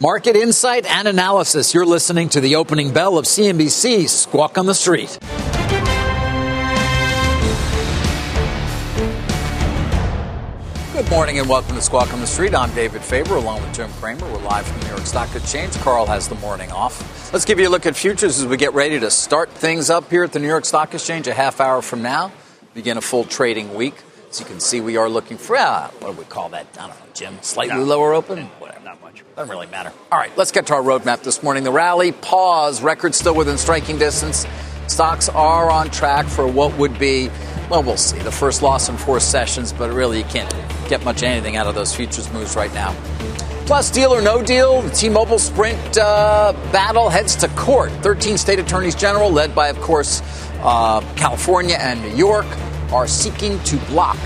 Market insight and analysis. You're listening to the opening bell of CNBC Squawk on the Street. Good morning and welcome to Squawk on the Street. I'm David Faber along with Jim Cramer. We're live from the New York Stock Exchange. Carl has the morning off. Let's give you a look at futures as we get ready to start things up here at the New York Stock Exchange a half hour from now. Begin a full trading week. As you can see, we are looking for, uh, what do we call that? I don't know, Jim. Slightly no, lower open? Whatever, much. Doesn't really matter. All right, let's get to our roadmap this morning. The rally, pause, record still within striking distance. Stocks are on track for what would be, well, we'll see. The first loss in four sessions, but really you can't get much anything out of those futures moves right now. Plus, deal or no deal, the T Mobile Sprint uh, battle heads to court. 13 state attorneys general, led by, of course, uh, California and New York, are seeking to block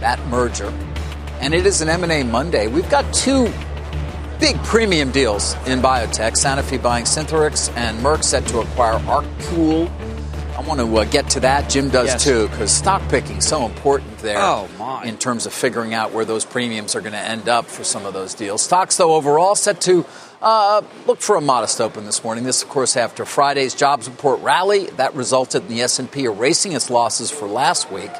that merger. And it is an M&A Monday. We've got two big premium deals in biotech. Sanofi buying Synthorx and Merck set to acquire ArQule I want to uh, get to that. Jim does yes. too, because stock picking is so important there oh, in terms of figuring out where those premiums are going to end up for some of those deals. Stocks, though, overall set to uh, look for a modest open this morning. This, of course, after Friday's jobs report rally that resulted in the S&P erasing its losses for last week.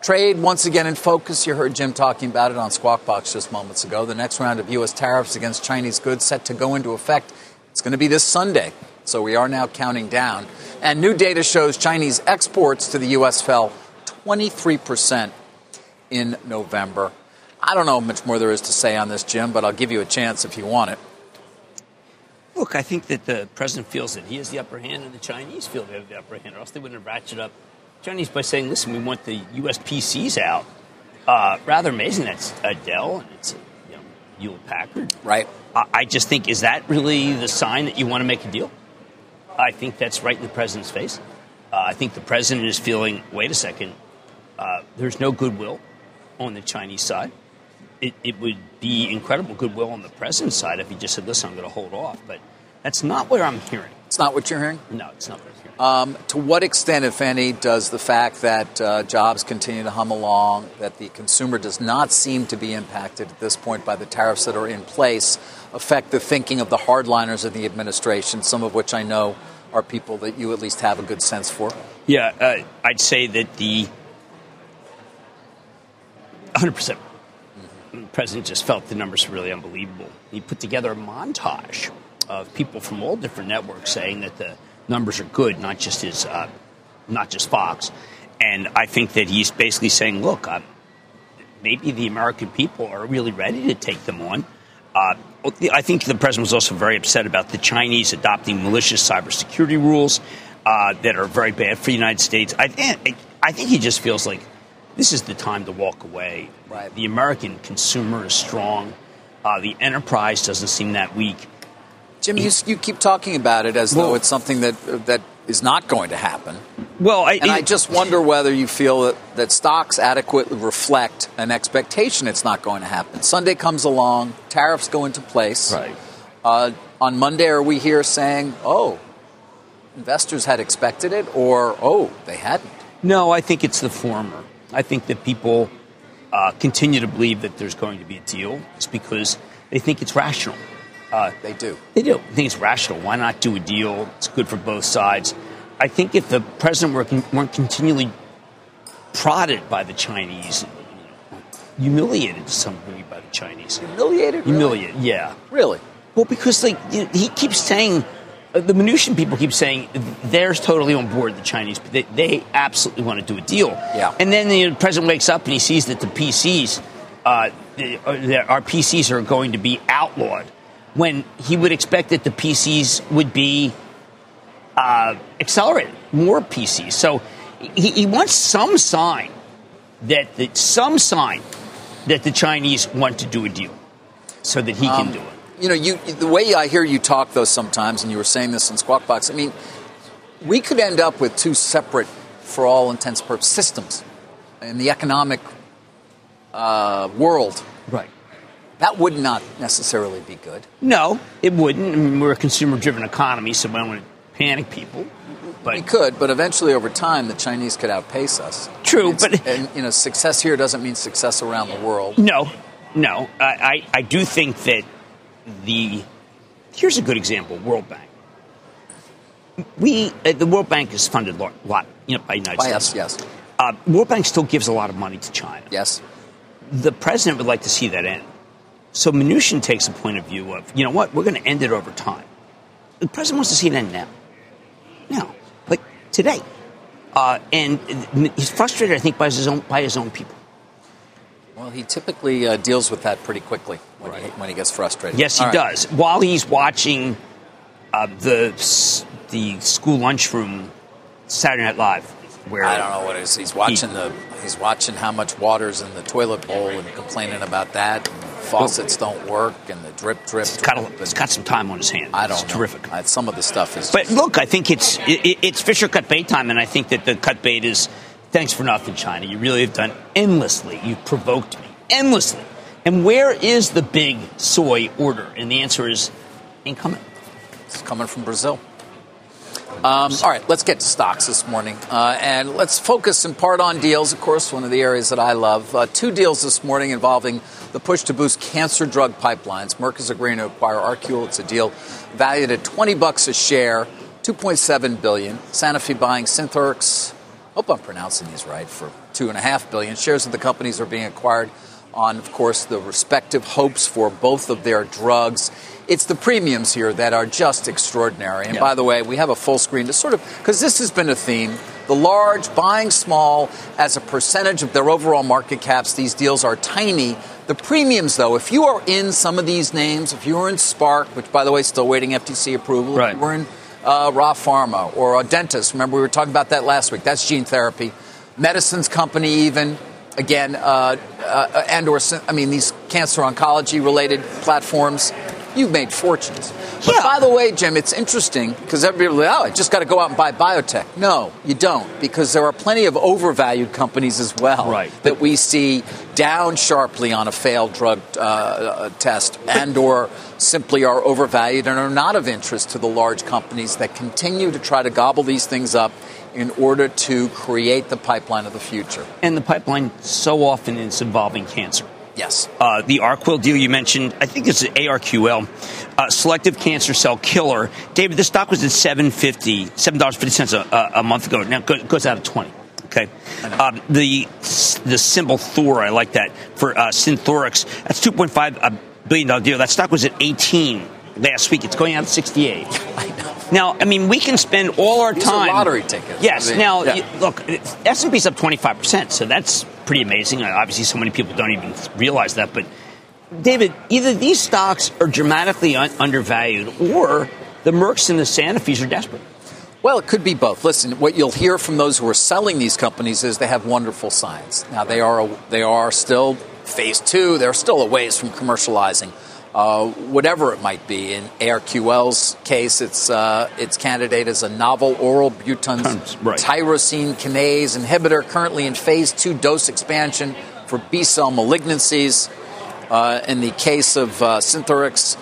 Trade once again in focus. You heard Jim talking about it on Squawk Box just moments ago. The next round of U.S. tariffs against Chinese goods set to go into effect. It's going to be this Sunday. So we are now counting down. And new data shows Chinese exports to the U.S. fell 23% in November. I don't know how much more there is to say on this, Jim, but I'll give you a chance if you want it. Look, I think that the president feels that he has the upper hand and the Chinese feel they have the upper hand, or else they wouldn't have ratcheted up Chinese by saying, listen, we want the U.S. PCs out. Uh, rather amazing. That's a Dell and it's you know, Hewlett Packard. Right. I, I just think, is that really the sign that you want to make a deal? I think that's right in the president's face. Uh, I think the president is feeling wait a second, uh, there's no goodwill on the Chinese side. It, it, would be incredible goodwill on the president's side if he just said, listen, I'm going to hold off. But that's not where I'm hearing. It's not what you're hearing? No, it's not what I'm hearing. Um, to what extent, if any, does the fact that uh, jobs continue to hum along, that the consumer does not seem to be impacted at this point by the tariffs that are in place, affect the thinking of the hardliners of the administration, some of which I know are people that you at least have a good sense for? Yeah, uh, I'd say that the 100%. percent The president just felt the numbers were really unbelievable. He put together a montage of people from all different networks saying that the numbers are good, not just his, uh, not just Fox. And I think that he's basically saying, look, uh, maybe the American people are really ready to take them on. Uh, I think the president was also very upset about the Chinese adopting malicious cybersecurity rules uh, that are very bad for the United States. I, I think he just feels like this is the time to walk away. Right. The American consumer is strong. Uh, the enterprise doesn't seem that weak. Jim, you, you keep talking about it as well, though it's something that that is not going to happen. Well, I, and it, I just wonder whether you feel that, that stocks adequately reflect an expectation it's not going to happen. Sunday comes along, tariffs go into place. Right. Uh, on Monday, are we here saying, oh, investors had expected it, or oh, they hadn't? No, I think it's the former. I think that people uh, continue to believe that there's going to be a deal. It's because they think it's rational. Uh, they do. They do. I think it's rational. Why not do a deal? It's good for both sides. I think if the president were con- weren't continually prodded by the Chinese, humiliated to some degree by the Chinese, humiliated, humiliated, really? yeah, really. Well, because like he keeps saying, uh, the Mnuchin people keep saying they're totally on board. The Chinese, they, they absolutely want to do a deal. Yeah. And then the president wakes up and he sees that the PCs, uh, the, uh, our PCs are going to be outlawed when he would expect that the PCs would be uh, accelerated, more PCs. So he, he, wants some sign that the, some sign that the Chinese want to do a deal, so that he um, can do it. you know, you the way I hear you talk though sometimes, and you were saying this in Squawk Box. I mean, we could end up with two separate, for all intents and purposes, systems in the economic uh, world. Right. That would not necessarily be good. No, it wouldn't. I mean, we're a consumer-driven economy, so I don't want to panic people. But we could, but eventually, over time, the Chinese could outpace us. True, It's- but and you know, success here doesn't mean success around the world. No, no. I, I, I do think that the here's a good example: World Bank. We uh, the World Bank is funded a lot, you know, by the United By States. us, yes, Uh, World Bank still gives a lot of money to China. yes. The president would like to see that end. So Mnuchin takes a point of view of, you know what, we're going to end it over time. The president wants to see it end now. Now, like today. Uh, and he's frustrated, I think, by his own by his own people. Well, he typically uh, deals with that pretty quickly when, he, when he gets frustrated. Yes, he All right. does. While he's watching uh, the the school lunchroom Saturday Night Live, where I don't know what it is. He's watching the. He's watching how much water's in the toilet bowl and complaining about that. And faucets don't work and the drip, drip. It's got, a, it's got some time on his hands. I don't it's know. terrific. Uh, some of the stuff is. But look, I think it's it, it's Fisher cut bait time, and I think that the cut bait is thanks for nothing, China. You really have done endlessly. You've provoked me endlessly. And where is the big soy order? And the answer is ain't coming. It's coming from Brazil. Um, all right, let's get to stocks this morning. Uh, and let's focus in part on deals, of course, one of the areas that I love. Uh, two deals this morning involving the push to boost cancer drug pipelines. Merck is agreeing to acquire ArQule. It's a deal valued at 20 bucks a share, 2.7 billion. Sanofi buying Synthorx. Hope I'm pronouncing these right for two and a half billion. Shares of the companies are being acquired on, of course, the respective hopes for both of their drugs. It's the premiums here that are just extraordinary. And Yeah. by the way, we have a full screen to sort of, because this has been a theme. The large buying small as a percentage of their overall market caps. These deals are tiny. The premiums, though, if you are in some of these names, if you are in Spark, which by the way, is still waiting FTC approval, if Right. you were in uh, Ra Pharma or Audentes, remember we were talking about that last week. That's gene therapy. Medicines company, even again, uh, uh, and or I mean these cancer oncology related platforms. You've made fortunes. But Yeah. by the way, Jim, it's interesting because everybody, oh, I just got to go out and buy biotech. No, you don't, because there are plenty of overvalued companies as well Right. that we see down sharply on a failed drug uh, uh, test and or simply are overvalued and are not of interest to the large companies that continue to try to gobble these things up in order to create the pipeline of the future. And the pipeline so often is involving cancer. Yes. Uh, the ArQule deal you mentioned, I think it's ARQL, uh, selective cancer cell killer. David, the stock was at seven fifty, seven dollars fifty cents a, a month ago. Now it goes, out at twenty. Okay, um, the the symbol Thor, I like that for uh, Synthorx. That's two point five billion dollar deal. That stock was at eighteen last week. It's going out at sixty eight. I know. Now, I mean, we can spend all our These time. lottery tickets. Yes. I mean, now, yeah. you- look, S and P's up twenty five percent, so that's pretty amazing. Uh, Obviously, so many people don't even realize that. But David, either these stocks are dramatically un- undervalued, or the Mercks and the Sanofis are desperate. Well, it could be both. Listen, what you'll hear from those who are selling these companies is they have wonderful science. Now they are they are still phase two. They're still a ways from commercializing. Uh, whatever it might be. In ARQL's case, its uh, its candidate is a novel oral Bruton's Right. tyrosine kinase inhibitor, currently in phase two dose expansion for B cell malignancies. Uh, in the case of uh, Synthorx,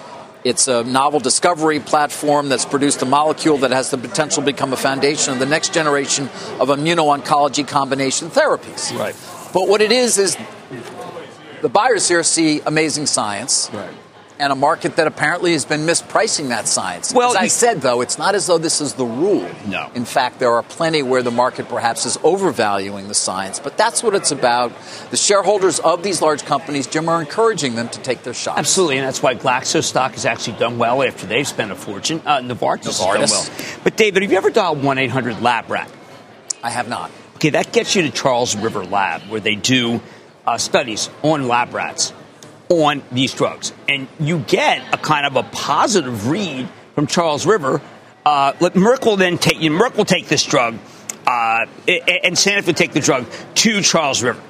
it's a novel discovery platform that's produced a molecule that has the potential to become a foundation of the next generation of immuno-oncology combination therapies. Right. But what it is is the buyers here see amazing science. Right. And a market that apparently has been mispricing that science. Well, as I said, though, it's not as though this is the rule. No. In fact, there are plenty where the market perhaps is overvaluing the science, but that's what it's about. The shareholders of these large companies, Jim, are encouraging them to take their shots. Absolutely, and that's why Glaxo stock has actually done well after they've spent a fortune. Uh, Novartis, has done well. But David, have you ever dialed one eight hundred Lab Rat? I have not. Okay, that gets you to Charles River Lab, where they do uh, studies on lab rats on these drugs. And you get a kind of a positive read from Charles River. Uh, Merck will then take you. Merck will take this drug, uh, and Sanofi will take the drug to Charles River.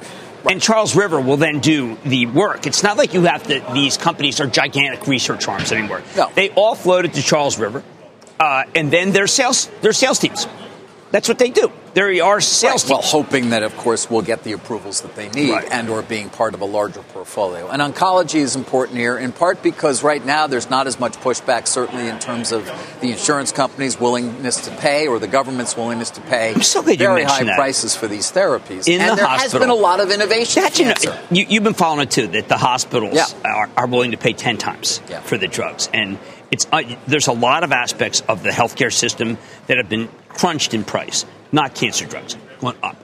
And Charles River will then do the work. It's not like you have to, these companies are gigantic research arms anymore. No. They all floated to Charles River, uh, and then their sales, their sales teams. That's what they do. There are sales Right. Well, hoping that, of course, we'll get the approvals that they need Right. and or being part of a larger portfolio. And oncology is important here, in part because right now there's not as much pushback, certainly in terms of the insurance companies' willingness to pay or the government's willingness to pay I'm so very high that. prices for these therapies. In and the there has been a lot of innovation. in you, know, cancer. you, you've been following it too. That the hospitals Yeah. are, are willing to pay ten times Yeah. for the drugs, and it's uh, there's a lot of aspects of the healthcare system that have been crunched in price. Not cancer drugs going up,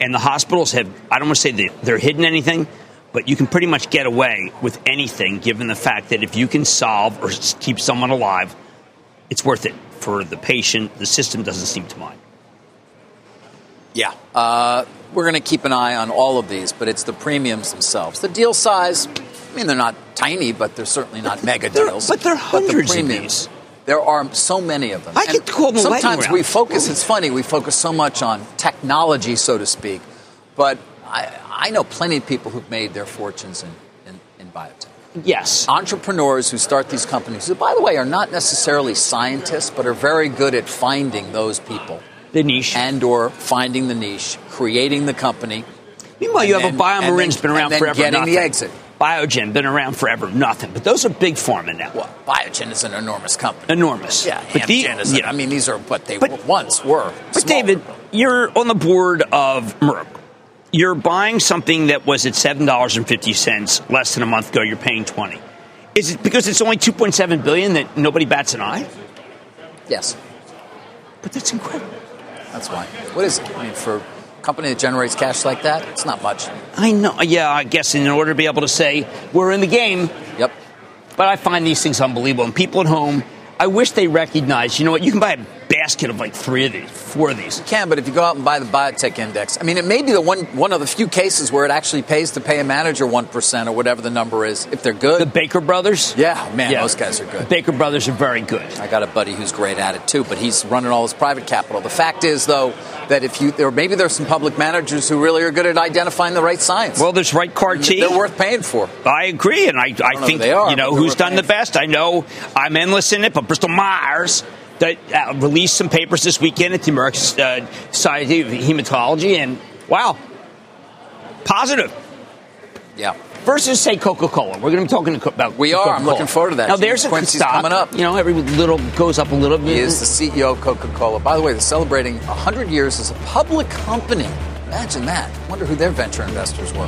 and the hospitals have. I don't want to say that they're hidden anything, but you can pretty much get away with anything given the fact that if you can solve or keep someone alive, it's worth it for the patient. The system doesn't seem to mind. Yeah. Uh, we're going to keep an eye on all of these, but it's the premiums themselves. The deal size, I mean, they're not tiny, but they're certainly not mega deals. but they're the hundreds of these. There are so many of them. I could call them a Sometimes we focus, it's funny, we focus so much on technology, so to speak, but I, I know plenty of people who've made their fortunes in, in, in biotech Yes, entrepreneurs who start these companies, who, by the way, are not necessarily scientists, but are very good at finding those people the niche. and or finding the niche, creating the company. Meanwhile, you And have a then- and BioMarin's then- been around and then forever. getting the exit. Biogen been around forever, nothing. But those are big pharma now. Well, Biogen is an enormous company. Enormous. Yeah, but the- is. yeah. I mean, these are what they But- once were. But Small. David, you're on the board of Merck. You're buying something that was at seven dollars and fifty cents less than a month ago. You're paying twenty. Is it because it's only two point seven billion that nobody bats an eye? yes, But that's incredible. that's why. What is it? I mean, for company that generates cash like that, it's not much. I know. Yeah, I guess in order to be able to say we're in the game, Yep. but I find these things unbelievable. And people at home, I wish they recognized. You know what? You can buy a basket of like three of these, four of these. can, but if you go out and buy the biotech index, I mean, it may be the one one of the few cases where it actually pays to pay a manager one percent or whatever the number is if they're good. The Baker Brothers. yeah, man, those guys are good. Baker Brothers are very good. I got a buddy who's great at it too, but he's running all his private capital. The fact is, though, that if you or maybe there's some public managers who really are good at identifying the right science. Well, there's right card T. they're worth paying for. I agree, and I, I, know think they are, you know who's done the paying for. best. I know I'm endless in it, but Bristol Myers that uh, released some papers this weekend at the American uh, Society of Hematology, and wow, positive Yeah. versus say Coca-Cola. We're going to be talking about We are. I'm looking forward to that. Now there's a Quincey's stock coming up. You know, every little goes up a little bit. He is the CEO of Coca Cola. By the way, they're celebrating 100 years as a public company. Imagine that. Wonder who their venture investors were.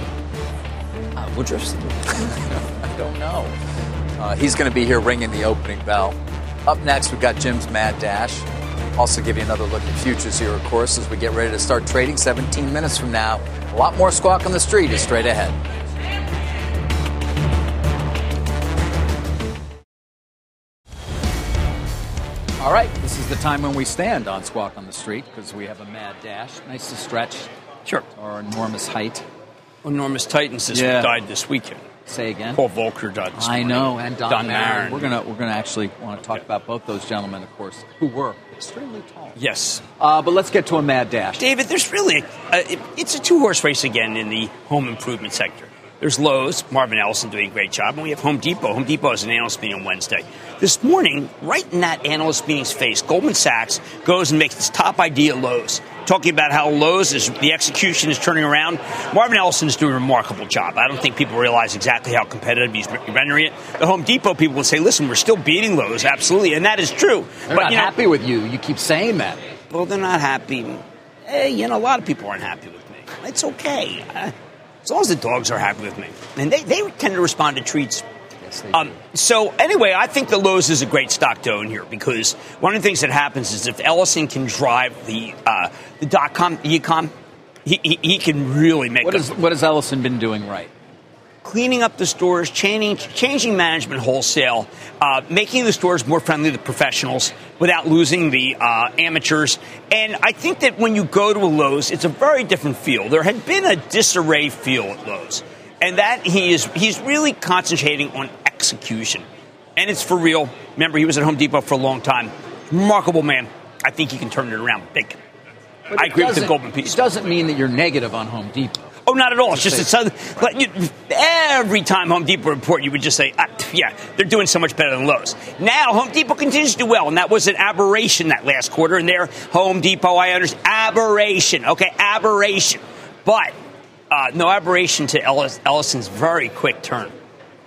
Uh, Woodruff's- I don't know. Uh, he's going to be here ringing the opening bell. Up next, we've got Jim's Mad Dash. Also, give you another look at futures here, of course, as we get ready to start trading 17 minutes from now. A lot more squawk on the street is straight ahead. All right, this is the time when we stand on Squawk on the Street because we have a mad dash. Nice to stretch Sure. our enormous height. Enormous Titans this Yeah. died this weekend. Say again. Paul Volcker died I know, and Don, Don Marron. Marron. We're gonna we're gonna actually want to talk about both those gentlemen, of course, who were extremely tall. Yes. Uh, but let's get to a mad dash. David, there's really a, a, it's a two horse race again in the home improvement sector. There's Lowe's, Marvin Ellison doing a great job, and we have Home Depot. Home Depot has an analyst meeting on Wednesday. This morning, right in that analyst meeting's face, Goldman Sachs goes and makes its top idea Lowe's, talking about how Lowe's is the execution is turning around. Marvin Ellison is doing a remarkable job. I don't think people realize exactly how competitive he's rendering it. The Home Depot people would say, "Listen, we're still beating Lowe's, absolutely," and that is true. They're not you know, happy with you. You keep saying that. well, they're not happy. Eh, you know, a lot of people aren't happy with me. It's okay. Uh, as long as the dogs are happy with me. And they, they tend to respond to treats. Yes, Um, so, anyway, I think the Lowe's is a great stock to own here because one of the things that happens is if Ellison can drive the, uh, the dot com, ecom, he, he, he can really make What a- has what has Ellison been doing right? Cleaning up the stores, changing, changing management wholesale, uh, making the stores more friendly to professionals without losing the uh, amateurs. And I think that when you go to a Lowe's, it's a very different feel. There had been a disarray feel at Lowe's, and that he is he's really concentrating on execution, and it's for real. Remember, he was at Home Depot for a long time. Remarkable man. I think he can turn it around big. But I agree with the Goldman piece. It doesn't mean that you're negative on Home Depot. Oh not at all. It's just a sudden. But you, every time Home Depot report, you would just say, ah, "Yeah, they're doing so much better than Lowe's." Now Home Depot continues to do well, and that was an aberration that last quarter. And there, Home Depot, I understand, aberration. Okay, aberration, but uh, no aberration to Ellis, Ellison's very quick turn,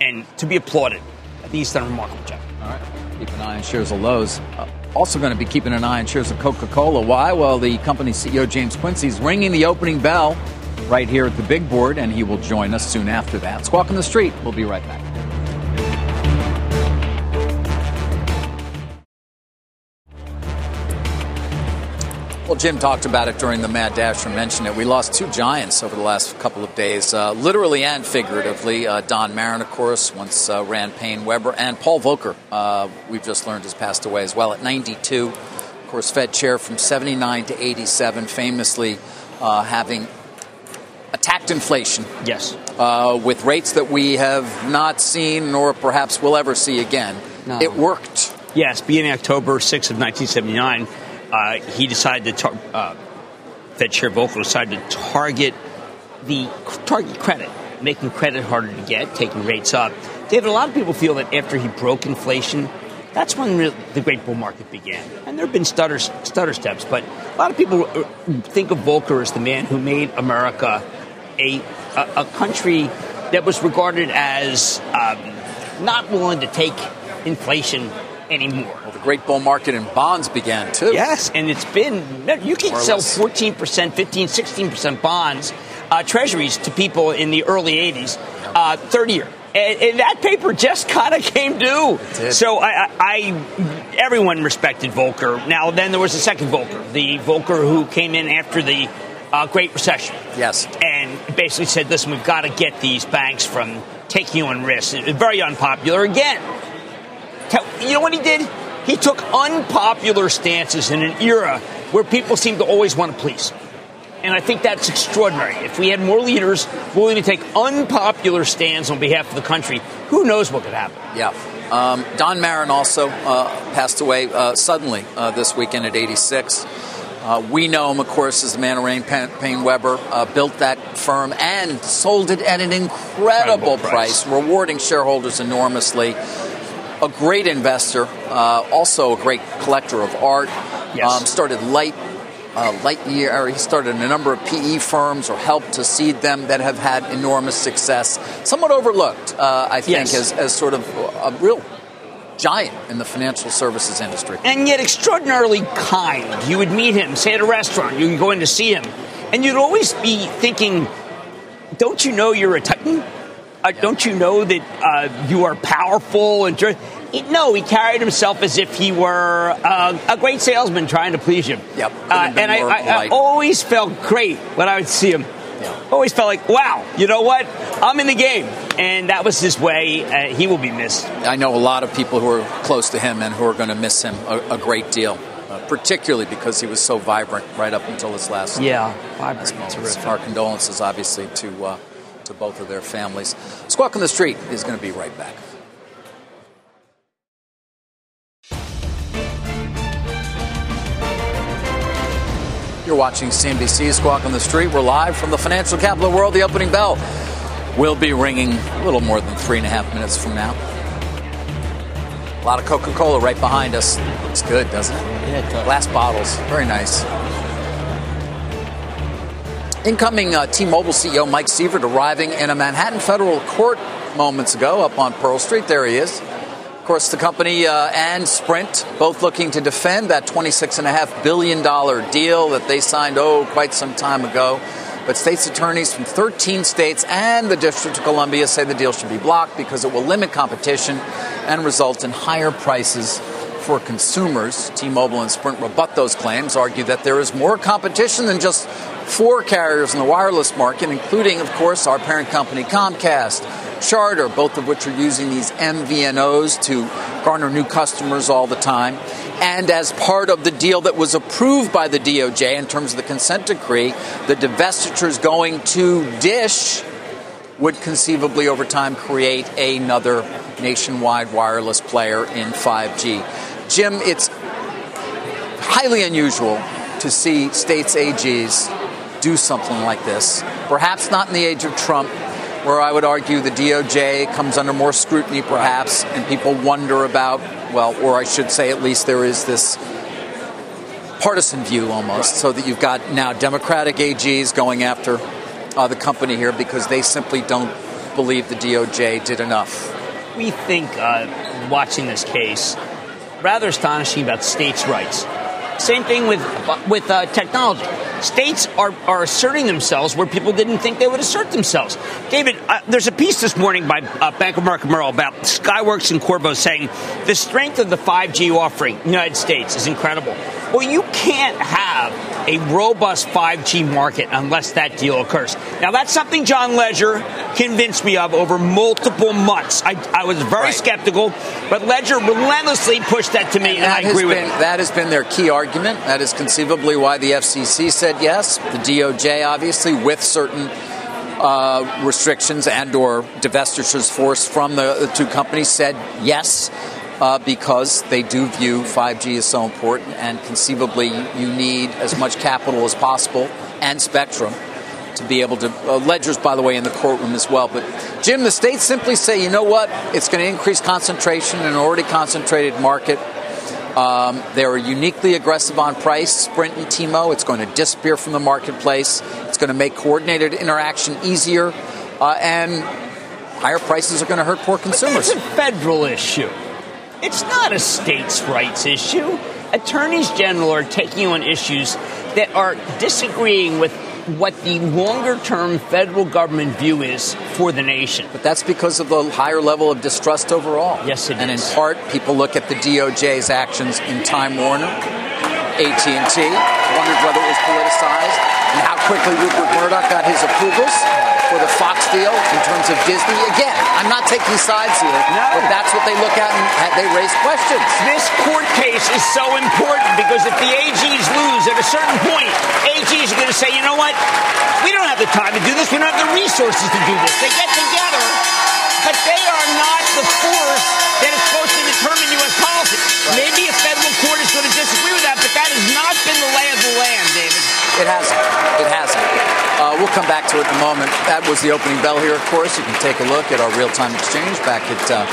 and to be applauded. I think he's done a remarkable job. All right, keep an eye on shares of Lowe's. Uh, also going to be keeping an eye on shares of Coca-Cola. Why? Well, the company CEO James Quincey is ringing the opening bell right here at the big board, and he will join us soon after that. Squawk on the Street. We'll be right back. Well, Jim talked about it during the Mad Dash or mentioned it. We lost two giants over the last couple of days, uh, literally and figuratively. Uh, Don Marron, of course, once uh, ran PaineWebber, and Paul Volcker, uh, we've just learned, has passed away as well at 92. Of course, Fed chair from 79 to 87, famously uh, having attacked inflation. Yes. Uh, with rates that we have not seen nor perhaps will ever see again. No. It worked. Yes, beginning October 6th of 1979, uh, he decided to, tar- uh, Fed Chair Volcker decided to target the target credit, making credit harder to get, taking rates up. David, a lot of people feel that after he broke inflation, that's when the great bull market began. And there have been stutter, stutter steps, but a lot of people uh, think of Volcker as the man who made America a, a, a country that was regarded as um, not willing to take inflation anymore. Well, the great bull market in bonds began too. Yes, and it's been, you can sell 14%, 15, 16% bonds, uh, treasuries to people in the early 80s, uh, 30 year. And, and, that paper just kind of came due. So I, I, everyone respected Volcker. Now, then there was a second Volcker, the Volcker who came in after the uh, Great Recession. Yes. And basically said, listen, we've got to get these banks from taking on risks. Very unpopular. Again, you know what he did? He took unpopular stances in an era where people seem to always want to please. And I think that's extraordinary. If we had more leaders willing to take unpopular stands on behalf of the country, who knows what could happen? Yeah. Um, Don Marron also uh, passed away uh, suddenly uh, this weekend at 86. Uh, we know him, of course, as the man who ran PaineWebber, uh, built that firm and sold it at an incredible, incredible price. price, rewarding shareholders enormously. A great investor, uh, also a great collector of art. Yes. Um, started Light uh, Lightyear. He started a number of PE firms or helped to seed them that have had enormous success. Somewhat overlooked, uh, I think, yes. as, as sort of a real giant in the financial services industry. And yet extraordinarily kind. You would meet him, say at a restaurant, you would go in to see him, and you'd always be thinking, don't you know you're a titan? Uh, don't you know that uh, you are powerful and no, he carried himself as if he were uh, a great salesman trying to please you. Yep. Uh, and I, I, I, always felt great when I would see him. Yeah. Always felt like, wow, you know what? I'm in the game. And that was his way. Uh, he will be missed. I know a lot of people who are close to him and who are going to miss him a, a great deal. Uh, particularly because he was so vibrant right up until his last yeah vibrant terrific. Our condolences, obviously, to uh, to both of their families. Squawk on the Street is going to be right back. You're watching CNBC Squawk on the Street. We're live from the financial capital of the world. The opening bell will be ringing a little more than three and a half minutes from now. A lot of Coca Cola right behind us. Looks good, doesn't it? Yeah, it Glass bottles. Very nice. Incoming uh, T Mobile CEO Mike Sievert arriving in a Manhattan federal court moments ago up on Pearl Street. There he is course, the company uh, and Sprint both looking to defend that $26.5 billion deal that they signed, oh, quite some time ago. But states' attorneys from 13 states and the District of Columbia say the deal should be blocked because it will limit competition and result in higher prices for consumers. T Mobile and Sprint rebut those claims, argue that there is more competition than just four carriers in the wireless market, including, of course, our parent company Comcast. Charter, both of which are using these MVNOs to garner new customers all the time. And as part of the deal that was approved by the DOJ in terms of the consent decree, the divestitures going to Dish would conceivably over time create another nationwide wireless player in 5G. Jim, it's highly unusual to see states AGs do something like this. Perhaps not in the age of Trump, where I would argue the DOJ comes under more scrutiny, perhaps, and people wonder about, well, or I should say at least there is this partisan view almost, so that you've got now Democratic AGs going after uh, the company here because they simply don't believe the DOJ did enough. We think, uh, watching this case, rather astonishing about states' rights. Same thing with with uh, technology. States are, are asserting themselves where people didn't think they would assert themselves. David, uh, there's a piece this morning by uh, Bank of America Merrill about Skyworks and Qorvo saying the strength of the 5G offering in the United States is incredible. Well, you can't have a robust 5G market unless that deal occurs. Now, that's something John Legere convinced me of over multiple months. I, I was very right. skeptical, but Legere relentlessly pushed that to me, and, and I agree with been, That has been their key argument. That is conceivably why the FCC said yes. The DOJ, obviously, with certain uh, restrictions and or divestitures forced from the, the two companies, said yes uh, because they do view 5G as so important, and conceivably you need as much capital as possible and spectrum to be able to. Uh, Legere's, by the way, in the courtroom as well. But Jim, the states simply say, you know what? It's going to increase concentration in an already concentrated market. Um, they're uniquely aggressive on price. Sprint and T-Mo. It's going to disappear from the marketplace. It's going to make coordinated interaction easier, uh, and higher prices are going to hurt poor consumers. It's a federal issue. It's not a states' rights issue. Attorneys general are taking on issues that are disagreeing with what the longer term federal government view is for the nation. But that's because of the higher level of distrust overall. Yes, it and is. in part, people look at the DOJ's actions in Time Warner, AT&T, wondered whether it was politicized, and how quickly Rupert Murdoch got his approvals for the Fox deal in terms of Disney. Again, I'm not taking sides here, no. but that's what they look at and they raise questions. This court case is so important because if the AGs lose at a certain point, AGs are going to say, you know what? We don't have the time to do this. We don't have the resources to do this. They get together, but they are not the force that is supposed to determine U.S. policy. Right. Maybe a federal court is going to disagree with that, but that has not been the lay of the land, David. It hasn't. It hasn't. Uh, we'll come back to it in a moment. That was the opening bell here, of course. You can take a look at our real time exchange back at uh,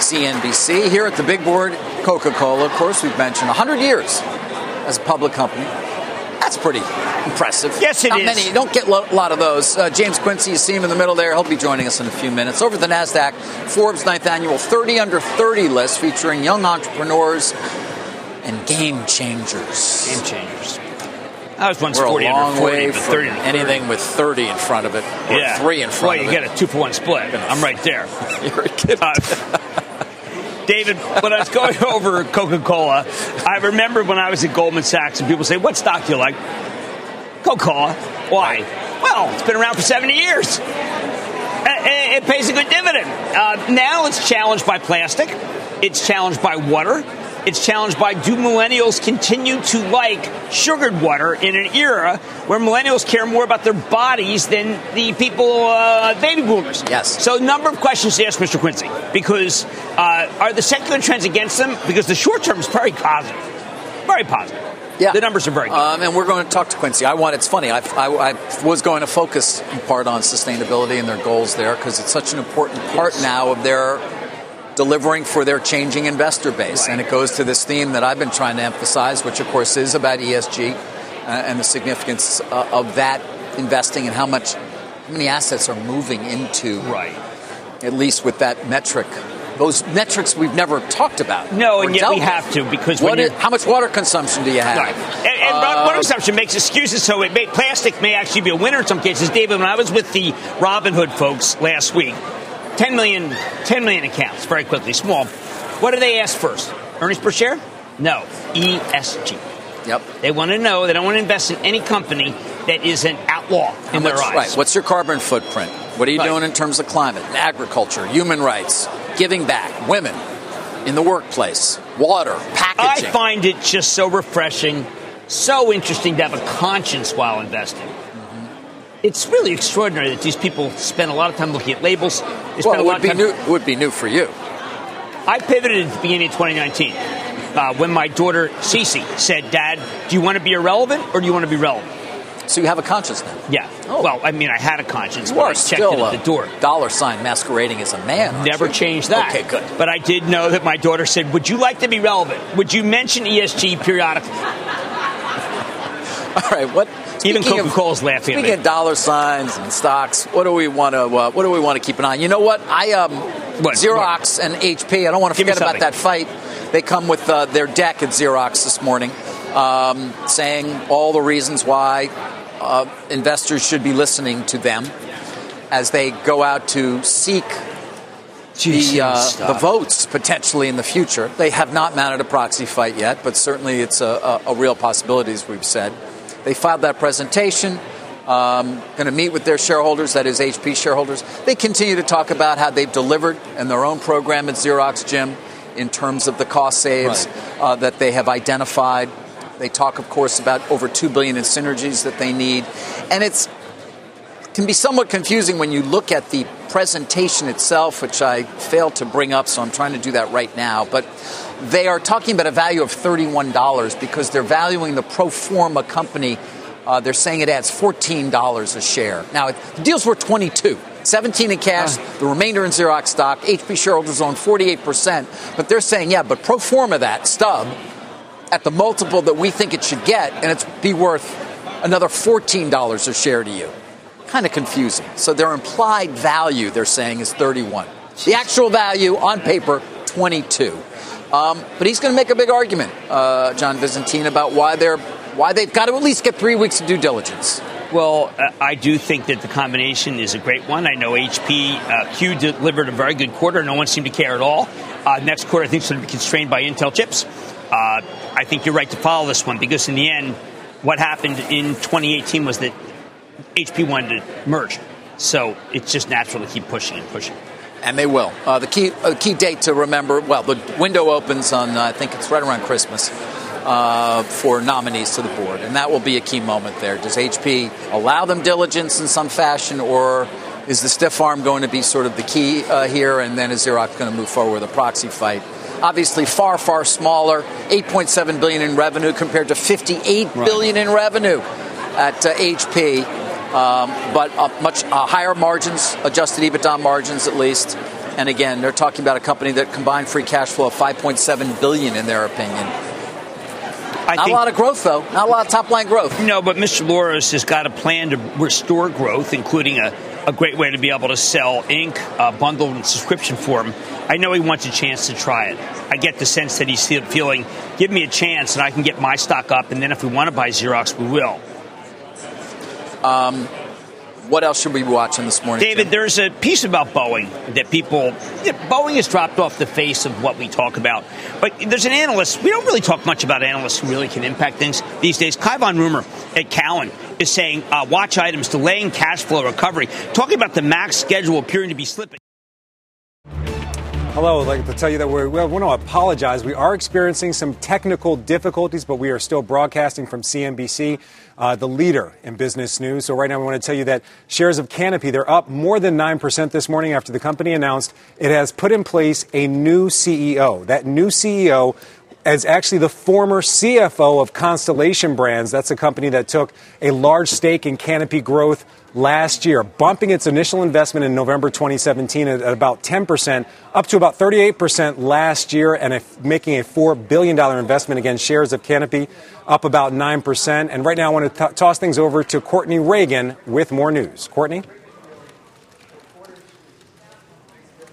CNBC. Here at the big board, Coca Cola, of course, we've mentioned 100 years as a public company. That's pretty impressive. Yes, it Not is. Many, you don't get a lot of those. Uh, James Quincey, you see him in the middle there. He'll be joining us in a few minutes. Over the NASDAQ, Forbes' ninth annual 30 under 30 list featuring young entrepreneurs and game changers. Game changers. I was once We're 40 a long under 40, way but from 30 anything with 30 in front of it, or yeah. three in front well, you get a two for one split. I'm right there. You're a kid. Uh, David, when I was going over Coca Cola, I remember when I was at Goldman Sachs and people say, What stock do you like? Coca Cola. Why? Well, it's been around for 70 years. It pays a good dividend. Uh, now it's challenged by plastic, it's challenged by water, it's challenged by do millennials continue to like sugared water in an era where millennials care more about their bodies than the people, uh, baby boomers? Yes. So, a number of questions to ask Mr. Quincey because uh, are the secular trends against them? Because the short term is very positive, very positive. Yeah, the numbers are very good. Um, and we're going to talk to Quincey. I want. It's funny. I, I, I, was going to focus in part on sustainability and their goals there because it's such an important part yes. now of their delivering for their changing investor base. And it goes to this theme that I've been trying to emphasize, which of course is about ESG uh, and the significance uh, of that investing and how much, how many assets are moving into. Right. At least with that metric. Those metrics we've never talked about. No, and yet we have to because how much water consumption do you have? Right. And, and uh, water consumption makes excuses, so it may, plastic may actually be a winner in some cases. David, when I was with the Robinhood folks last week, 10 million, 10 million accounts, very quickly, small. What do they ask first? Earnings per share? No. ESG. Yep. They want to know, they don't want to invest in any company that is an outlaw How in much, their eyes. Right. What's your carbon footprint? What are you right. doing in terms of climate, agriculture, human rights, giving back, women in the workplace, water, packaging? I find it just so refreshing, so interesting to have a conscience while investing it's really extraordinary that these people spend a lot of time looking at labels. They well, it would be time... new. Would be new for you. I pivoted at the beginning of 2019 uh, when my daughter Cece said, "Dad, do you want to be irrelevant or do you want to be relevant?" So you have a conscience now? Yeah. Oh. Well, I mean, I had a conscience, you but are I checked still it at the door. Dollar sign masquerading as a man. Never you? changed that. Okay, good. But I did know that my daughter said, "Would you like to be relevant? Would you mention ESG periodically?" All right. What? Even Coca Cola's laughing. Speaking of dollar signs and stocks, what do we want to uh, what do we want to keep an eye on? You know what? I um, what? Xerox what? and HP. I don't want to forget about that fight. They come with uh, their deck at Xerox this morning, um, saying all the reasons why uh, investors should be listening to them as they go out to seek the, uh, the votes potentially in the future. They have not mounted a proxy fight yet, but certainly it's a, a, a real possibility, as we've said. They filed that presentation. Um, going to meet with their shareholders, that is HP shareholders. They continue to talk about how they've delivered in their own program at Xerox Jim in terms of the cost saves right. uh, that they have identified. They talk, of course, about over two billion in synergies that they need, and it's can be somewhat confusing when you look at the presentation itself, which I failed to bring up, so I'm trying to do that right now. But they are talking about a value of $31 because they're valuing the pro forma company. Uh, they're saying it adds $14 a share. Now, the deal's worth 22. 17 in cash, uh. the remainder in Xerox stock. HP shareholders own 48%. But they're saying, yeah, but pro forma that stub at the multiple that we think it should get, and it's be worth another $14 a share to you. Kind of confusing. So their implied value, they're saying, is 31. The actual value on paper, 22. Um, but he's going to make a big argument, uh, John Visentin, about why they're why they've got to at least get three weeks of due diligence. Well, I do think that the combination is a great one. I know HP uh, Q delivered a very good quarter. No one seemed to care at all. Uh, next quarter, I think, is going to be constrained by Intel chips. Uh, I think you're right to follow this one because in the end, what happened in 2018 was that HP wanted to merge. So it's just natural to keep pushing and pushing. And they will. Uh, the key uh, key date to remember. Well, the window opens on uh, I think it's right around Christmas uh, for nominees to the board, and that will be a key moment there. Does HP allow them diligence in some fashion, or is the stiff arm going to be sort of the key uh, here, and then is Xerox going to move forward with a proxy fight? Obviously, far far smaller, 8.7 billion in revenue compared to 58 right. billion in revenue at HP. Uh, um, but much uh, higher margins, adjusted EBITDA margins at least. And again, they're talking about a company that combined free cash flow of 5.7 billion in their opinion. I Not a lot of growth, though. Not a lot of top line growth. No, but Mr. Lores has got a plan to restore growth, including a, a great way to be able to sell ink uh, bundled in subscription form. I know he wants a chance to try it. I get the sense that he's feeling, give me a chance and I can get my stock up, and then if we want to buy Xerox, we will. Um, what else should we be watching this morning? David, Jim? there's a piece about Boeing that people, Boeing has dropped off the face of what we talk about. But there's an analyst, we don't really talk much about analysts who really can impact things these days. Cai von Rumohr at Cowen is saying uh, watch items delaying cash flow recovery, talking about the MAX schedule appearing to be slipping. Hello, I'd like to tell you that we want to apologize. We are experiencing some technical difficulties, but we are still broadcasting from CNBC, uh, the leader in business news. So right now we want to tell you that shares of Canopy, they're up more than 9% this morning after the company announced it has put in place a new CEO. That new CEO as actually the former CFO of Constellation Brands. That's a company that took a large stake in Canopy Growth last year, bumping its initial investment in November 2017 at, about 10%, up to about 38% last year, and a, making a $4 billion investment against shares of Canopy, up about 9%. And right now, I want to t- toss things over to Courtney Reagan with more news. Courtney?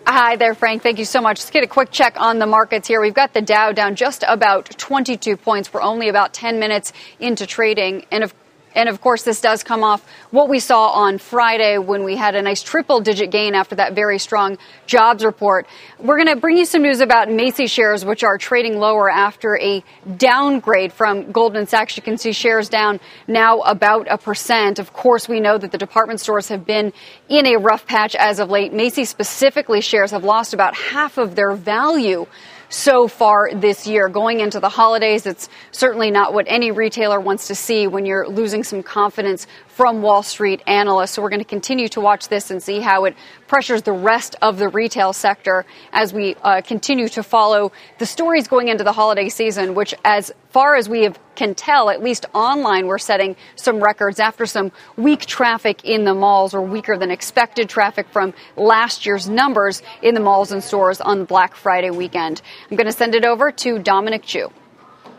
Hi there, Frank. Thank you so much. Let's get a quick check on the markets here. We've got the Dow down just about 22 points. We're only about 10 minutes into trading. And of and of course, this does come off what we saw on Friday when we had a nice triple digit gain after that very strong jobs report. We're going to bring you some news about Macy shares, which are trading lower after a downgrade from Goldman Sachs. You can see shares down now about a percent. Of course, we know that the department stores have been in a rough patch as of late. Macy specifically shares have lost about half of their value so far this year. Going into the holidays, it's certainly not what any retailer wants to see when you're losing some confidence from Wall Street analysts. So we're going to continue to watch this and see how it pressures the rest of the retail sector as we uh, continue to follow the stories going into the holiday season, which, as far as we have, can tell, at least online, we're setting some records after some weak traffic in the malls or weaker than expected traffic from last year's numbers in the malls and stores on Black Friday weekend. I'm going to send it over to Dominic Chu.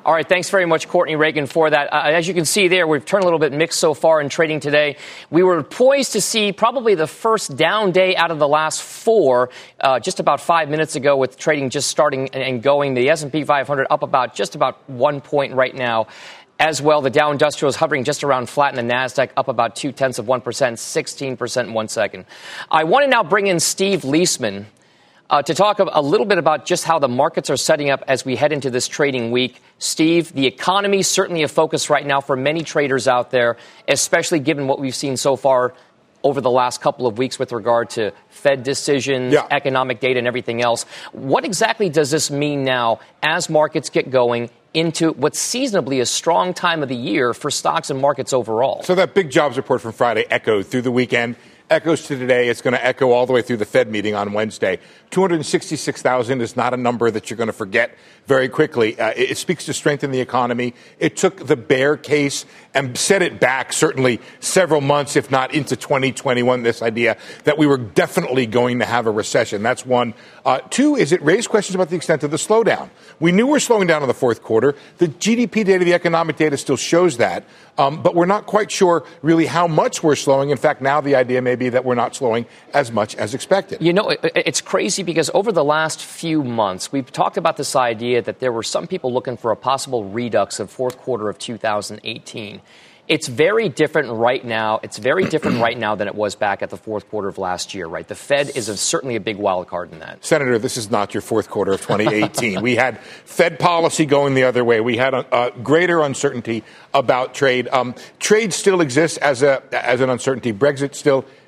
All right, thanks very much, Courtney Reagan, for that. Uh, as you can see there, we've turned a little bit mixed so far in trading today. We were poised to see probably the first down day out of the last four uh, just about five minutes ago with trading just starting and going. The S&P 500 up about just about one point right now. As well, the Dow Industrial is hovering just around flat, and the Nasdaq up about two tenths of one percent, sixteen percent in one second. I want to now bring in Steve Liesman uh, to talk a little bit about just how the markets are setting up as we head into this trading week. Steve, the economy is certainly a focus right now for many traders out there, especially given what we've seen so far over the last couple of weeks with regard to Fed decisions, yeah. economic data, and everything else. What exactly does this mean now as markets get going into what's seasonably a strong time of the year for stocks and markets overall? So, that big jobs report from Friday echoed through the weekend echoes to today. It's going to echo all the way through the Fed meeting on Wednesday. 266,000 is not a number that you're going to forget very quickly. Uh, it, it, speaks to strength in the economy. It took the bear case and set it back certainly several months, if not into 2021, this idea that we were definitely going to have a recession. That's one. Uh, two is it raised questions about the extent of the slowdown. We knew we we're slowing down in the fourth quarter. The GDP data, the economic data still shows that, um, but we're not quite sure really how much we're slowing. In fact, now the idea may be that we're not slowing as much as expected. You know, it's crazy because over the last few months, we've talked about this idea that there were some people looking for a possible redux of fourth quarter of 2018. It's very different right now. It's very different right now than it was back at the fourth quarter of last year, right? The Fed is a, certainly a big wild card in that. Senator, this is not your fourth quarter of 2018. we had Fed policy going the other way. We had a, a greater uncertainty about trade. Um, trade still exists as, a, as an uncertainty. Brexit still exists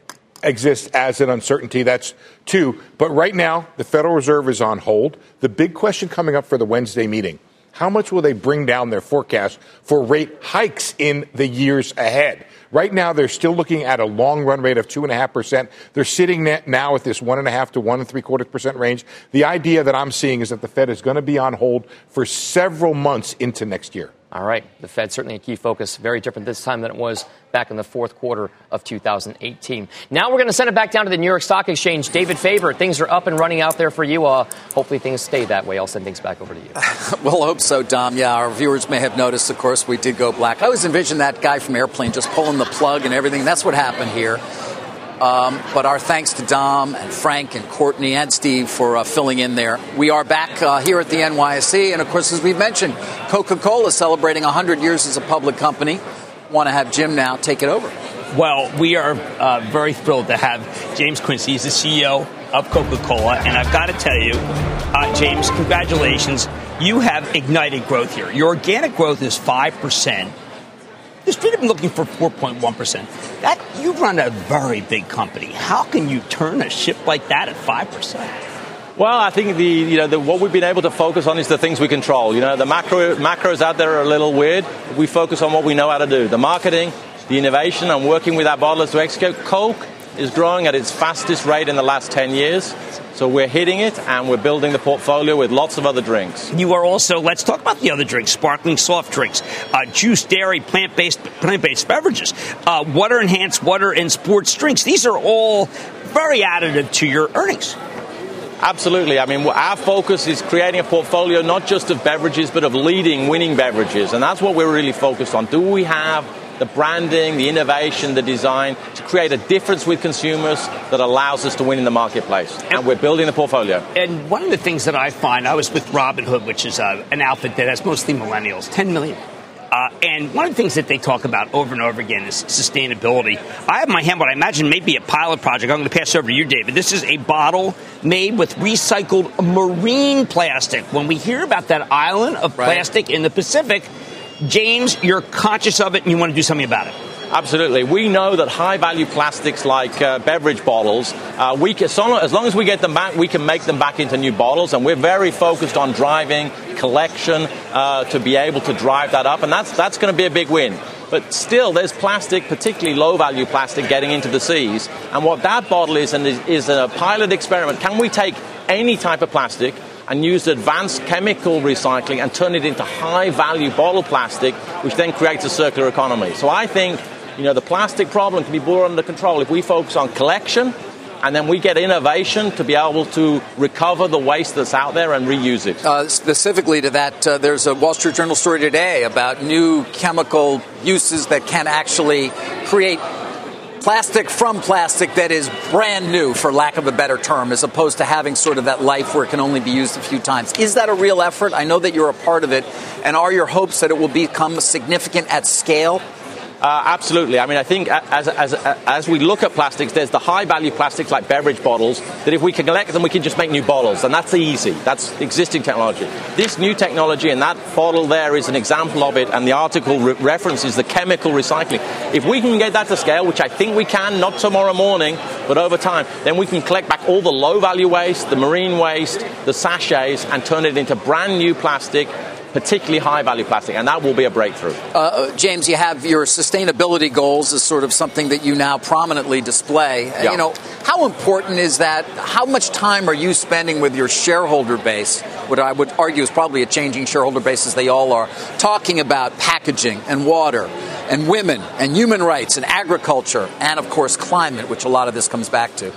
as an uncertainty. That's two. But right now, the Federal Reserve is on hold. The big question coming up for the Wednesday meeting how much will they bring down their forecast for rate hikes in the years ahead? Right now, they're still looking at a long run rate of two and a half percent. They're sitting now at this one and a half to one and three quarters percent range. The idea that I'm seeing is that the Fed is going to be on hold for several months into next year. All right. The Fed certainly a key focus. Very different this time than it was back in the fourth quarter of 2018. Now we're going to send it back down to the New York Stock Exchange. David Faber, things are up and running out there for you. Uh, hopefully things stay that way. I'll send things back over to you. we'll hope so, Dom. Yeah, our viewers may have noticed, of course, we did go black. I always envision that guy from Airplane just pulling the plug and everything. That's what happened here. Um, but our thanks to Dom and Frank and Courtney and Steve for uh, filling in there. We are back uh, here at the NYSE. And of course, as we've mentioned, Coca Cola celebrating 100 years as a public company. Want to have Jim now take it over. Well, we are uh, very thrilled to have James Quincey. He's the CEO of Coca Cola. And I've got to tell you, uh, James, congratulations. You have ignited growth here. Your organic growth is 5%. The street have been looking for 4.1%. That you run a very big company. How can you turn a ship like that at 5%? Well, I think the you know the, what we've been able to focus on is the things we control. You know, the macro macros out there are a little weird. We focus on what we know how to do: the marketing, the innovation, and working with our bottlers to execute. Coke is growing at its fastest rate in the last 10 years. So we're hitting it and we're building the portfolio with lots of other drinks. You are also, let's talk about the other drinks, sparkling soft drinks, uh, juice, dairy, plant-based, plant-based beverages, uh, water enhanced water and sports drinks. These are all very additive to your earnings. Absolutely. I mean, our focus is creating a portfolio not just of beverages, but of leading, winning beverages. And that's what we're really focused on. Do we have the branding, the innovation, the design to create a difference with consumers that allows us to win in the marketplace. And, and we're building the portfolio. And one of the things that I find, I was with Robinhood, which is uh, an outfit that has mostly millennials, 10 million. Uh, and one of the things that they talk about over and over again is sustainability. I have in my hand what I imagine may be a pilot project. I'm going to pass over to you, David. This is a bottle made with recycled marine plastic. When we hear about that island of right. plastic in the Pacific, James, you're conscious of it and you want to do something about it. Absolutely. We know that high value plastics like uh, beverage bottles, uh, we can, so long, as long as we get them back, we can make them back into new bottles. And we're very focused on driving collection uh, to be able to drive that up. And that's, that's going to be a big win. But still, there's plastic, particularly low value plastic, getting into the seas. And what that bottle is, and is, is a pilot experiment. Can we take any type of plastic and use advanced chemical recycling and turn it into high value bottle plastic, which then creates a circular economy? So I think you know, the plastic problem can be brought under control if we focus on collection and then we get innovation to be able to recover the waste that's out there and reuse it. Uh, specifically to that, uh, there's a Wall Street Journal story today about new chemical uses that can actually create plastic from plastic that is brand new, for lack of a better term, as opposed to having sort of that life where it can only be used a few times. Is that a real effort? I know that you're a part of it. And are your hopes that it will become significant at scale? Uh, absolutely. I mean, I think as, as, as we look at plastics, there's the high value plastics like beverage bottles that if we can collect them, we can just make new bottles. And that's easy. That's existing technology. This new technology and that bottle there is an example of it. And the article re- references the chemical recycling. If we can get that to scale, which I think we can, not tomorrow morning, but over time, then we can collect back all the low value waste, the marine waste, the sachets, and turn it into brand new plastic particularly high value plastic, and that will be a breakthrough. Uh, uh, James, you have your sustainability goals as sort of something that you now prominently display. Yeah. You know, how important is that? How much time are you spending with your shareholder base? What I would argue is probably a changing shareholder base as they all are, talking about packaging and water and women and human rights and agriculture and, of course, climate, which a lot of this comes back to.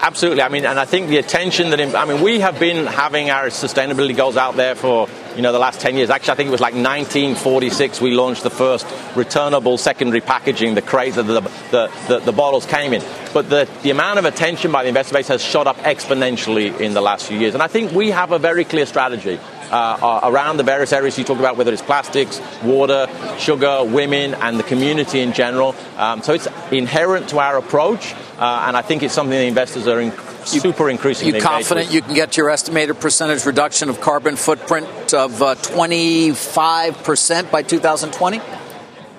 Absolutely. I mean, and I think the attention that, I mean, we have been having our sustainability goals out there for, you know, the last 10 years. Actually, I think it was like 1946 we launched the first returnable secondary packaging, the crate that the, the, the, the bottles came in. But the, the amount of attention by the investor base has shot up exponentially in the last few years. And I think we have a very clear strategy. Uh, around the various areas you talked about, whether it's plastics, water, sugar, women, and the community in general. Um, so it's inherent to our approach. Uh, and I think it's something the investors are in, super increasing. You confident you can get to your estimated percentage reduction of carbon footprint of uh, 25% by 2020?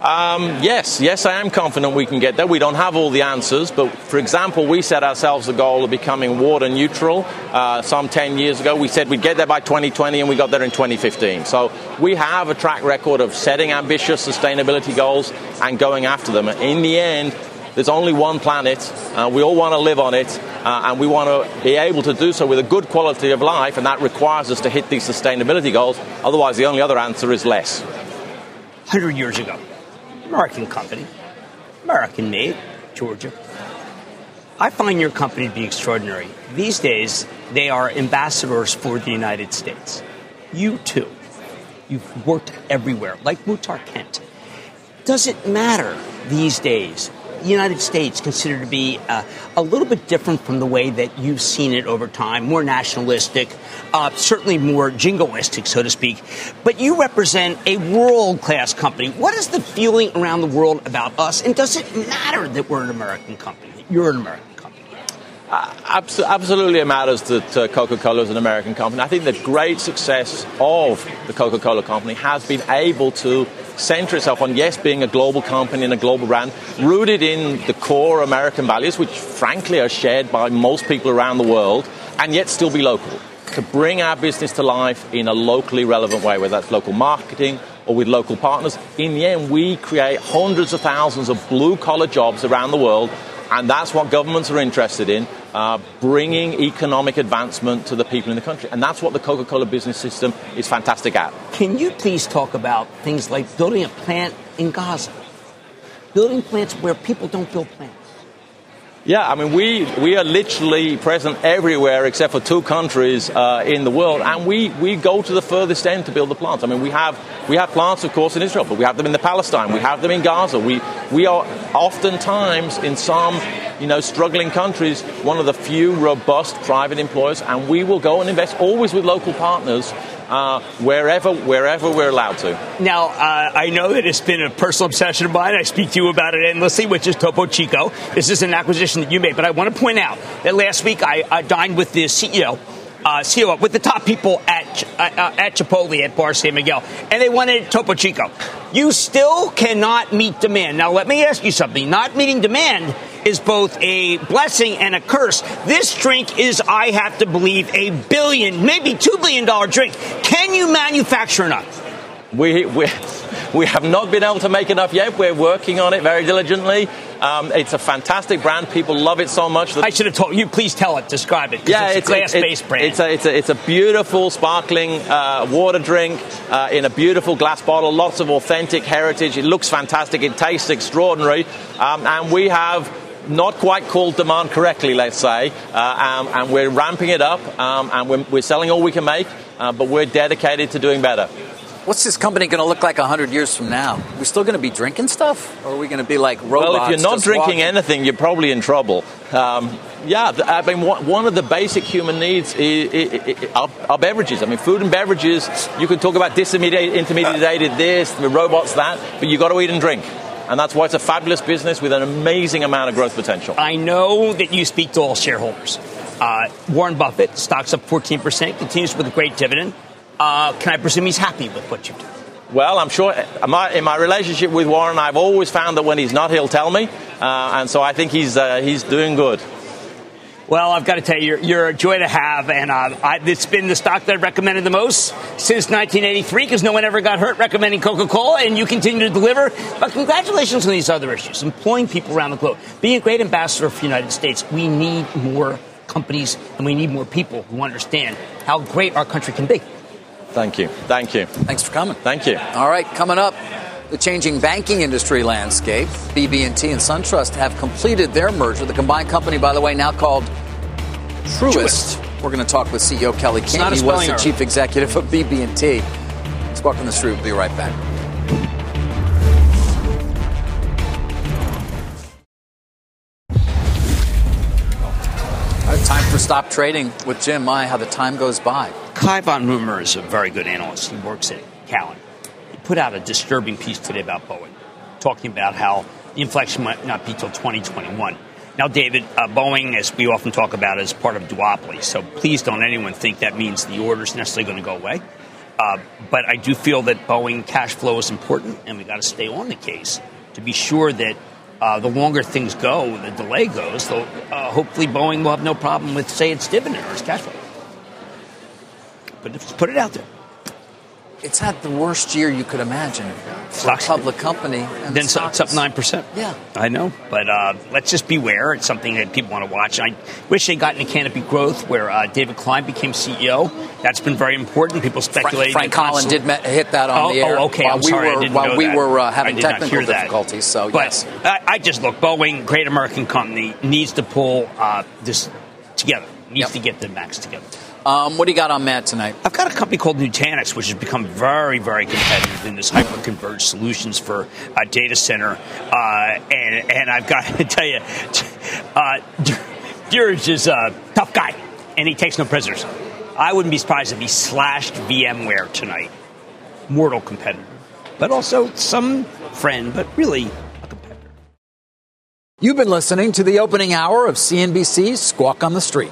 Um, yes, yes, I am confident we can get there. We don't have all the answers, but for example, we set ourselves the goal of becoming water neutral uh, some 10 years ago. We said we'd get there by 2020, and we got there in 2015. So we have a track record of setting ambitious sustainability goals and going after them. In the end, there's only one planet. Uh, we all want to live on it, uh, and we want to be able to do so with a good quality of life, and that requires us to hit these sustainability goals. Otherwise, the only other answer is less. 100 years ago, American company, American made, Georgia. I find your company to be extraordinary. These days, they are ambassadors for the United States. You too. You've worked everywhere, like Muhtar Kent. Does it matter these days United States considered to be uh, a little bit different from the way that you've seen it over time, more nationalistic, uh, certainly more jingoistic, so to speak. But you represent a world class company. What is the feeling around the world about us? And does it matter that we're an American company, that you're an American company? Uh, absolutely, it matters that uh, Coca Cola is an American company. I think the great success of the Coca Cola company has been able to center itself on, yes, being a global company and a global brand, rooted in the core American values, which frankly are shared by most people around the world, and yet still be local. To bring our business to life in a locally relevant way, whether that's local marketing or with local partners. In the end, we create hundreds of thousands of blue collar jobs around the world and that's what governments are interested in, uh, bringing economic advancement to the people in the country. And that's what the Coca Cola business system is fantastic at. Can you please talk about things like building a plant in Gaza? Building plants where people don't build plants. Yeah, I mean, we, we are literally present everywhere except for two countries uh, in the world, and we, we go to the furthest end to build the plants. I mean, we have, we have plants, of course, in Israel, but we have them in the Palestine, we have them in Gaza. We, we are oftentimes in some you know, struggling countries, one of the few robust private employers, and we will go and invest always with local partners uh, wherever wherever we're allowed to. Now, uh, I know that it's been a personal obsession of mine. I speak to you about it endlessly, which is Topo Chico. This is an acquisition that you made, but I want to point out that last week I, I dined with the CEO. Uh, CEO with the top people at uh, uh, at Chipotle at Bar San Miguel, and they wanted Topo Chico. You still cannot meet demand. Now, let me ask you something. Not meeting demand is both a blessing and a curse. This drink is, I have to believe, a billion, maybe two billion dollar drink. Can you manufacture enough? We, we, we have not been able to make enough yet. We're working on it very diligently. Um, it's a fantastic brand. People love it so much. I should have told you. Please tell it. Describe it. Yeah, it's, it's a glass-based it, brand. It's a, it's a, it's a beautiful, sparkling uh, water drink uh, in a beautiful glass bottle. Lots of authentic heritage. It looks fantastic. It tastes extraordinary. Um, and we have not quite called demand correctly, let's say, uh, um, and we're ramping it up, um, and we're, we're, selling all we can make, uh, but we're dedicated to doing better. What's this company going to look like 100 years from now? Are we still going to be drinking stuff? Or are we going to be like robots? Well, if you're not drinking walking? anything, you're probably in trouble. Um, yeah, I mean, one of the basic human needs is, are, are, beverages. I mean, food and beverages, you can talk about disintermediated this, the robots that, but you've got to eat and drink. And that's why it's a fabulous business with an amazing amount of growth potential. I know that you speak to all shareholders. Uh, Warren Buffett, stocks up 14%, continues with a great dividend. Uh, can I presume he's happy with what you do? Well, I'm sure in my relationship with Warren, I've always found that when he's not, he'll tell me. Uh, and so I think he's, uh, he's doing good. Well, I've got to tell you, you're, you're a joy to have, and uh, I, it's been the stock that I've recommended the most since 1983 because no one ever got hurt recommending Coca Cola, and you continue to deliver. But congratulations on these other issues, employing people around the globe, being a great ambassador for the United States. We need more companies, and we need more people who understand how great our country can be. Thank you. Thank you. Thanks for coming. Thank you. All right, coming up, the changing banking industry landscape. BB&T and SunTrust have completed their merger. The combined company, by the way, now called Truist. Truist. We're going to talk with CEO Kelly King. He was the chief executive of BB&T. Squawk on the Street. We'll be right back. Time for stop trading with Jim Mai. How the time goes by. Kai von Rumohr is a very good analyst. He works at Cowen. Put out a disturbing piece today about Boeing, talking about how the inflection might not be till 2021. Now, David, uh, Boeing, as we often talk about, is part of duopoly. So please don't anyone think that means the order is necessarily going to go away. Uh, but I do feel that Boeing cash flow is important, and we got to stay on the case to be sure that uh, the longer things go, the delay goes. So uh, hopefully, Boeing will have no problem with, say, its dividend or its cash flow. But just put it out there. It's had the worst year you could imagine for a public company. And then the it's up nine percent. Yeah, I know, but uh, let's just beware. It's something that people want to watch. I wish they got into Canopy Growth, where uh, David Klein became CEO. That's been very important. People speculate. Frank, Frank Holland did hit that on oh, the air. Oh, okay. While I'm we sorry, were, I didn't while know we that. were uh, having technical difficulties. So but yes, I, I, just look. Boeing, great American company, needs to pull uh, this together. Needs yep. to get the max together. Um, what do you got on Matt tonight? I've got a company called Nutanix, which has become very, very competitive in this hyper-converged solutions for uh, data center. Uh, and, and I've got to tell you, uh, Dheeraj is a tough guy, and he takes no prisoners. I wouldn't be surprised if he slashed VMware tonight. Mortal competitor. But also some friend, but really a competitor. You've been listening to the opening hour of CNBC's Squawk on the Street.